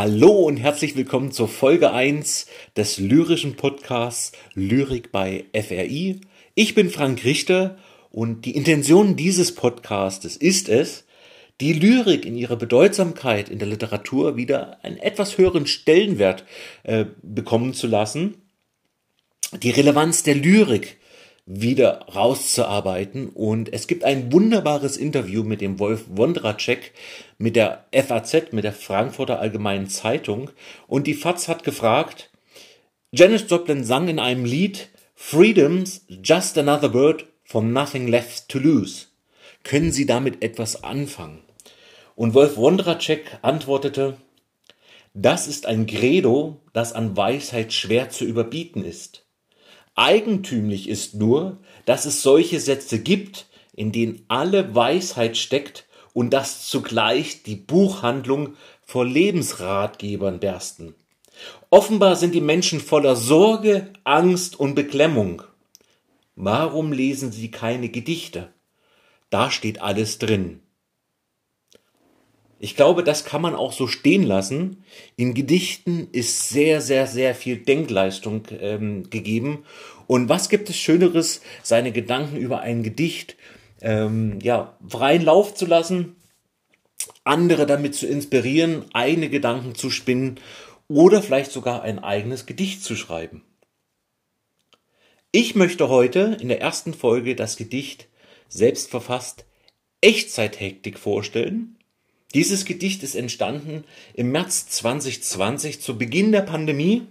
Hallo und herzlich willkommen zur Folge 1 des lyrischen Podcasts Lyrik bei FRI. Ich bin Frank Richter und die Intention dieses Podcastes ist es, die Lyrik in ihrer Bedeutsamkeit in der Literatur wieder einen etwas höheren Stellenwert äh, bekommen zu lassen, die Relevanz der Lyrik wieder rauszuarbeiten. Und es gibt ein wunderbares Interview mit dem Wolf Wondracek mit der FAZ, mit der Frankfurter Allgemeinen Zeitung. Und die FAZ hat gefragt, Janis Joplin sang in einem Lied Freedom's just another word for nothing left to lose. Können Sie damit etwas anfangen? Und Wolf Wondracek antwortete, das ist ein Credo, das an Weisheit schwer zu überbieten ist. Eigentümlich ist nur, dass es solche Sätze gibt, in denen alle Weisheit steckt und dass zugleich die Buchhandlung vor Lebensratgebern bersten. Offenbar sind die Menschen voller Sorge, Angst und Beklemmung. Warum lesen sie keine Gedichte? Da steht alles drin. Ich glaube, das kann man auch so stehen lassen. In Gedichten ist sehr, sehr, sehr viel Denkleistung ähm, gegeben. Und was gibt es Schöneres, seine Gedanken über ein Gedicht ähm, ja, freien Lauf zu lassen, andere damit zu inspirieren, eigene Gedanken zu spinnen oder vielleicht sogar ein eigenes Gedicht zu schreiben. Ich möchte heute in der ersten Folge das Gedicht selbst verfasst Echtzeithektik vorstellen dieses Gedicht ist entstanden im März 2020 zu Beginn der Pandemie,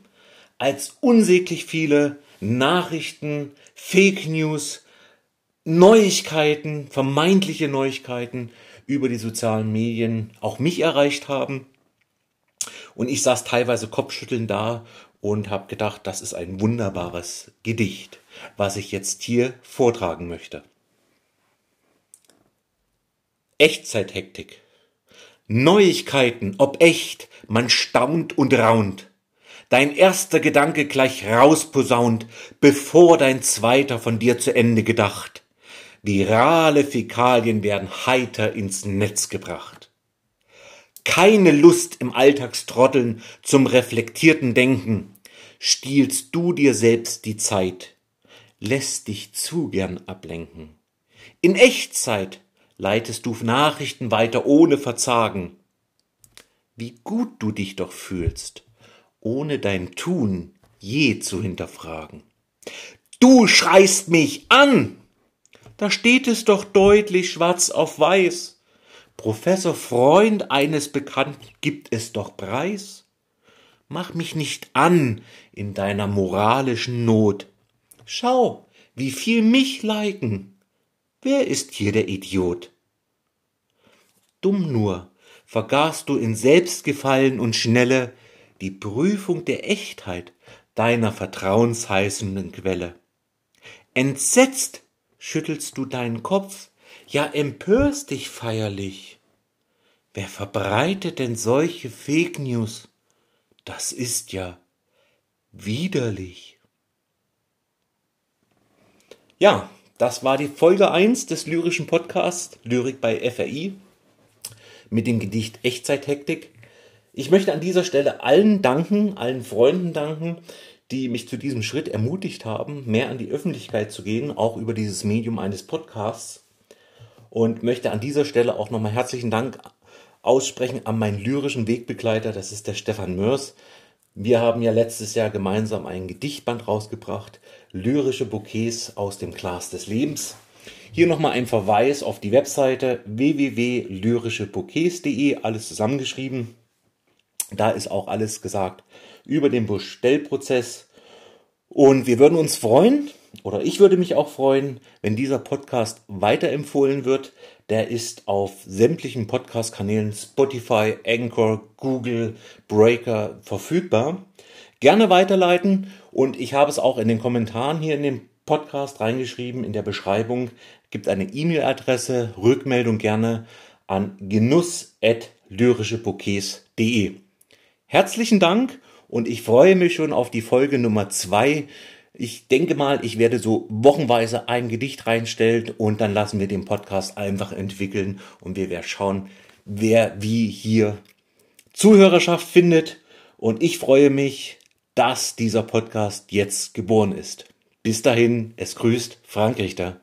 als unsäglich viele Nachrichten, Fake News, Neuigkeiten, vermeintliche Neuigkeiten über die sozialen Medien auch mich erreicht haben. Und ich saß teilweise kopfschüttelnd da und habe gedacht, das ist ein wunderbares Gedicht, was ich jetzt hier vortragen möchte. Echtzeithektik. Neuigkeiten, ob echt, man staunt und raunt. Dein erster Gedanke gleich rausposaunt, bevor dein zweiter von dir zu Ende gedacht. Virale Fäkalien werden heiter ins Netz gebracht. Keine Lust im Alltagstrotteln zum reflektierten Denken. Stiehlst du dir selbst die Zeit, lässt dich zu gern ablenken. In Echtzeit leitest du Nachrichten weiter ohne Verzagen. Wie gut du dich doch fühlst, ohne dein Tun je zu hinterfragen. Du schreist mich an! Da steht es doch deutlich schwarz auf weiß. Professor Freund eines Bekannten gibt es doch preis. Mach mich nicht an in deiner moralischen Not. Schau, wie viel mich liken. Wer ist hier der Idiot? Dumm nur, vergaßt du in Selbstgefallen und Schnelle die Prüfung der Echtheit deiner vertrauensheißenden Quelle. Entsetzt schüttelst du deinen Kopf, ja empörst dich feierlich. Wer verbreitet denn solche Fake News? Das ist ja widerlich. Ja, das war die Folge 1 des lyrischen Podcasts Lyrik bei FRI mit dem Gedicht Echtzeithektik. Ich möchte an dieser Stelle allen danken, allen Freunden danken, die mich zu diesem Schritt ermutigt haben, mehr an die Öffentlichkeit zu gehen, auch über dieses Medium eines Podcasts. Und möchte an dieser Stelle auch nochmal herzlichen Dank aussprechen an meinen lyrischen Wegbegleiter, das ist der Stefan Mörs, wir haben ja letztes Jahr gemeinsam ein Gedichtband rausgebracht, lyrische Bouquets aus dem Glas des Lebens. Hier nochmal ein Verweis auf die Webseite www.lyrischebouquets.de, alles zusammengeschrieben. Da ist auch alles gesagt über den Bestellprozess. Und wir würden uns freuen, oder ich würde mich auch freuen, wenn dieser Podcast weiterempfohlen wird. Der ist auf sämtlichen Podcast-Kanälen Spotify, Anchor, Google, Breaker verfügbar. Gerne weiterleiten und ich habe es auch in den Kommentaren hier in dem Podcast reingeschrieben. In der Beschreibung gibt eine E-Mail-Adresse, Rückmeldung gerne an genuss.lyrischebouquets.de. Herzlichen Dank und ich freue mich schon auf die Folge Nummer zwei ich denke mal, ich werde so wochenweise ein Gedicht reinstellen und dann lassen wir den Podcast einfach entwickeln und wir werden schauen, wer wie hier Zuhörerschaft findet und ich freue mich, dass dieser Podcast jetzt geboren ist. Bis dahin, es grüßt Frank Richter.